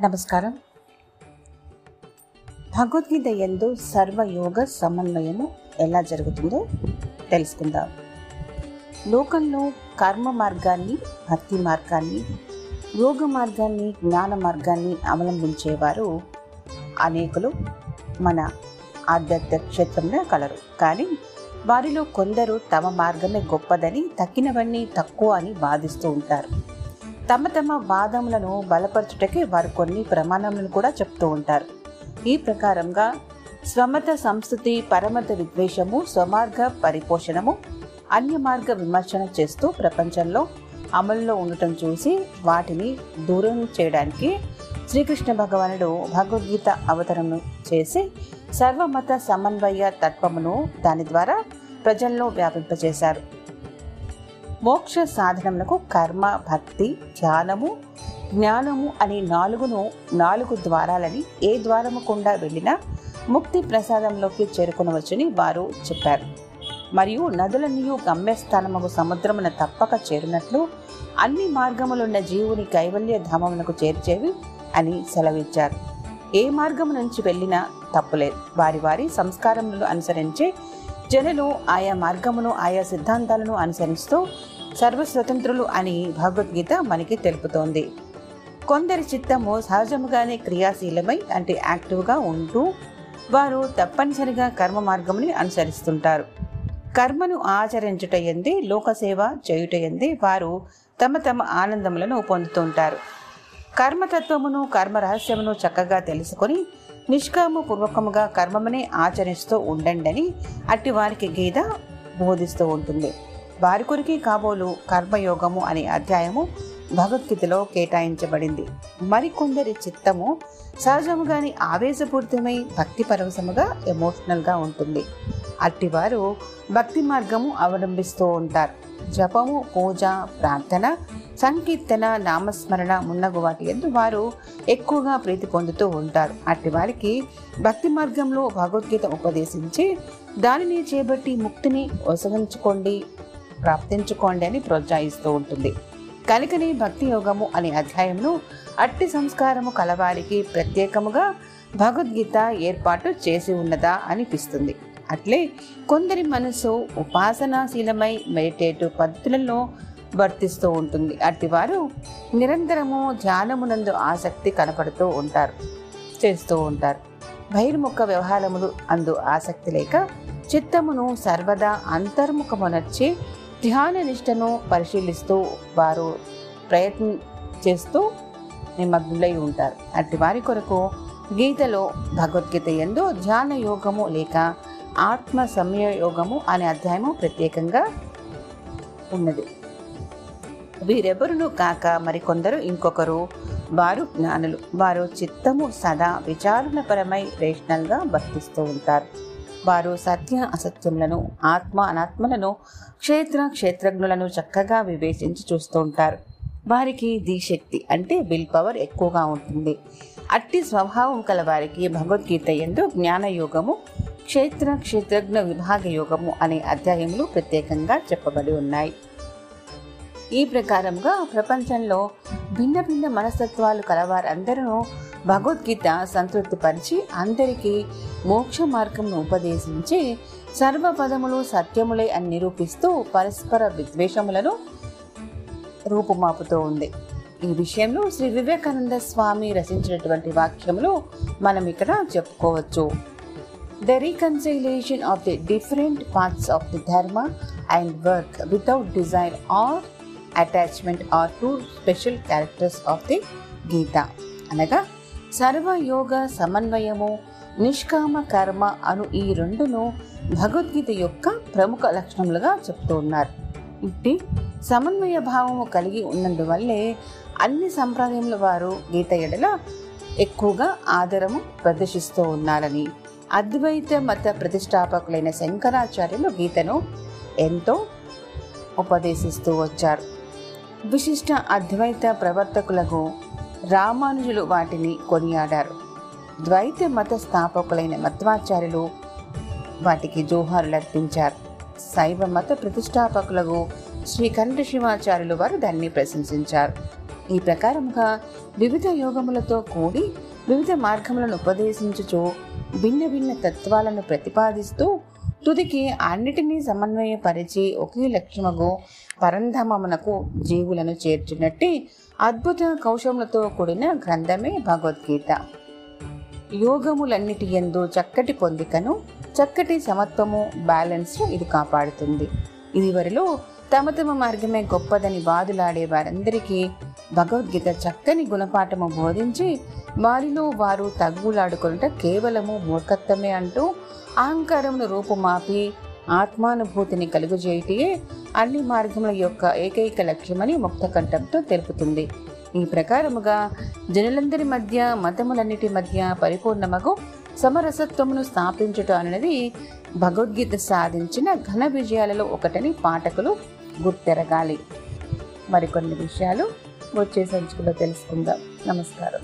నమస్కారం. భగవద్గీత ఎందు సర్వయోగ సమన్వయము ఎలా జరుగుతుందో తెలుసుకుందాం. లోకంలో కర్మ మార్గాన్ని భక్తి మార్గాన్ని యోగ మార్గాన్ని జ్ఞాన మార్గాన్ని అవలంబించేవారు అనేకులు మన ఆధ్యాత్మిక క్షేత్రంలో కలరు. కానీ వారిలో కొందరు తమ మార్గమే గొప్పదని తక్కినవన్నీ తక్కువ అని వాదిస్తూ ఉంటారు. తమ తమ వాదములను బలపరచుటకే వారు కొన్ని ప్రమాణములను కూడా చెప్తూ ఉంటారు. ఈ ప్రకారంగా స్వమత సంస్కృతి పరమత విద్వేషము స్వమార్గ పరిపోషణము అన్యమార్గ విమర్శన చేస్తూ ప్రపంచంలో అమలులో ఉండటం చూసి వాటిని దూరం చేయడానికి శ్రీకృష్ణ భగవానుడు భగవద్గీత అవతరణను చేసి సర్వమత సమన్వయ తత్వమును దాని ద్వారా ప్రజల్లో వ్యాపింపజేశారు. మోక్ష సాధనములకు కర్మ భక్తి ధ్యానము జ్ఞానము అనే నాలుగును నాలుగు ద్వారాలని ఏ ద్వారము గుండా వెళ్ళినా ముక్తి ప్రసాదంలోకి చేరుకునవచ్చని వారు చెప్పారు. మరియు నదులన్నీయు గమ్యస్థానము సముద్రమున తప్పక చేరినట్లు అన్ని మార్గములున్న జీవుని కైవల్య ధామమునకు చేర్చేవి అని సెలవిచ్చారు. ఏ మార్గము నుంచి వెళ్ళినా తప్పులేదు వారి వారి సంస్కారములను అనుసరించే జనులు ఆయా మార్గమును ఆయా సిద్ధాంతాలను అనుసరిస్తూ సర్వస్వతంత్రులు అని భగవద్గీత మనకి తెలుపుతోంది. కొందరి చిత్తము సహజముగానే క్రియాశీలమై అంటే యాక్టివ్గా ఉంటూ వారు తప్పనిసరిగా కర్మ మార్గముని అనుసరిస్తుంటారు. కర్మను ఆచరించుట ఎంది లోకసేవ చేయుట ఎంది వారు తమ తమ ఆనందములను పొందుతుంటారు. కర్మతత్వమును కర్మ రహస్యమును చక్కగా తెలుసుకొని నిష్కామ పూర్వకముగా కర్మమునే ఆచరిస్తూ ఉండండి అని అట్టి వారికి గీత బోధిస్తూ ఉంటుంది. వారి కొరికి కాబోలు కర్మయోగము అనే అధ్యాయము భగవద్గీతలో కేటాయించబడింది. మరికొందరి చిత్తము సహజముగాని ఆవేశపూరితమై భక్తి పరవశముగా ఎమోషనల్గా ఉంటుంది. అట్టివారు భక్తి మార్గము అవలంబిస్తూ ఉంటారు. జపము పూజ ప్రార్థన సంకీర్తన నామస్మరణ మున్నగు వాటి ఎందు వారు ఎక్కువగా ప్రీతి పొందుతూ ఉంటారు. అట్టి వారికి భక్తి మార్గంలో భగవద్గీత ఉపదేశించి దానిని చేపట్టి ముక్తిని వసగించుకోండి ప్రాప్తించుకోండి అని ప్రోత్సహిస్తూ ఉంటుంది. కనుకనే భక్తి యోగము అనే అధ్యాయంలో అట్టి సంస్కారము కలవారికి ప్రత్యేకముగా భగవద్గీత ఏర్పాటు చేసి ఉన్నదా అనిపిస్తుంది. అట్లే కొందరి మనసు ఉపాసనాశీలమై మెడిటేటివ్ పద్ధతులలో వర్తిస్తూ ఉంటుంది. అట్టివారు నిరంతరము ధ్యానమునందు ఆసక్తి కనపడుతూ ఉంటారు చేస్తూ ఉంటారు. బహిర్ముఖ వ్యవహారములు అందు ఆసక్తి లేక చిత్తమును సర్వదా అంతర్ముఖమునర్చి ధ్యాన నిష్టను పరిశీలిస్తూ వారు ప్రయత్నం చేస్తూ నిమగ్నులై ఉంటారు. అట్టి వారి కొరకు గీతలో భగవద్గీత ఎందు ధ్యాన యోగము లేక ఆత్మ సమయ యోగము అనే అధ్యాయము ప్రత్యేకంగా ఉన్నది. వీరెవరును కాక మరికొందరు ఇంకొకరు వారు జ్ఞానులు. వారు చిత్తము సదా విచారణపరమై రేషనల్గా వర్తిస్తూ ఉంటారు. వారు సత్య అసత్యములను ఆత్మ అనాత్మలను క్షేత్ర క్షేత్రజ్ఞులను చక్కగా వివేచించి చూస్తూ ఉంటారు. వారికి దిశక్తి అంటే విల్ పవర్ ఎక్కువగా ఉంటుంది. అట్టి స్వభావం కల వారికి భగవద్గీత ఎందు జ్ఞాన యోగము క్షేత్ర క్షేత్రజ్ఞ విభాగ యోగము అనే అధ్యాయములు ప్రత్యేకంగా చెప్పబడి ఉన్నాయి. ఈ ప్రకారంగా ప్రపంచంలో భిన్న భిన్న మనస్తత్వాలు కలవారందరూ భగవద్గీత సంతృప్తిపరిచి అందరికీ మోక్ష మార్గంను ఉపదేశించి సర్వపదములు సత్యములే అని నిరూపిస్తూ పరస్పర విద్వేషములను రూపుమాపుతూ ఉంది. ఈ విషయంలో శ్రీ వివేకానంద స్వామి రచించినటువంటి వాక్యములు మనం ఇక్కడ చెప్పుకోవచ్చు. The reconciliation of the different parts of the dharma and work without desire or attachment are two special characters of the Gita అనగా సర్వయోగ సమన్వయము నిష్కామ కర్మ అను ఈ రెండును భగవద్గీత యొక్క ప్రముఖ లక్షణములుగా చెప్తూ ఉన్నారు. ఇట్టి సమన్వయ భావము కలిగి ఉన్నందువల్లే అన్ని సంప్రదాయముల వారు గీత ఎడల ఎక్కువగా ఆదరము ప్రదర్శిస్తూ ఉన్నారని అద్వైత మత ప్రతిష్టాపకులైన శంకరాచార్యులు గీతను ఎంతో ఉపదేశిస్తూ వచ్చారు. విశిష్ట అద్వైత ప్రవర్తకులకు రామానుజులు వాటిని కొనియాడారు. ద్వైత మత స్థాపకులైన మధ్వాచార్యులు వాటికి జోహారులర్పించారు. శైవ మత ప్రతిష్టాపకులకు శ్రీకంఠ శివాచార్యులు వారు దాన్ని ప్రశంసించారు. ఈ ప్రకారముగా వివిధ యోగములతో కూడి వివిధ మార్గములను ఉపదేశించుచు భిన్న భిన్న తత్వాలను ప్రతిపాదిస్తూ తుదికి అన్నిటినీ సమన్వయపరిచి ఒకే లక్ష్యముగు పరంధమమునకు జీవులను చేర్చినట్టి అద్భుత కౌశములతో కూడిన గ్రంథమే భగవద్గీత. యోగములన్నిటి ఎందు చక్కటి పొందికను చక్కటి సమత్వము బ్యాలెన్స్ ఇది కాపాడుతుంది. ఇదివరలో తమ తమ మార్గమే గొప్పదని వాదులాడే వారందరికీ భగవద్గీత చక్కని గుణపాఠము బోధించి వారిలో వారు తగ్గులాడుకొనుట కేవలము మూర్ఖత్వమే అంటూ అహంకారమును రూపుమాపి ఆత్మానుభూతిని కలుగజేయటే అన్ని మార్గముల యొక్క ఏకైక లక్ష్యమని ముక్తకంఠంతో తెలుపుతుంది. ఈ ప్రకారముగా జనులందరి మధ్య మతములన్నిటి మధ్య పరిపూర్ణమగు సమరసత్వమును స్థాపించుట అనేది భగవద్గీత సాధించిన ఘన విజయాలలో ఒకటని పాఠకులు గుర్తెరగాలి. మరికొన్ని విషయాలు వచ్చే సంచికలో తెలుసుకుందాం. నమస్కారం.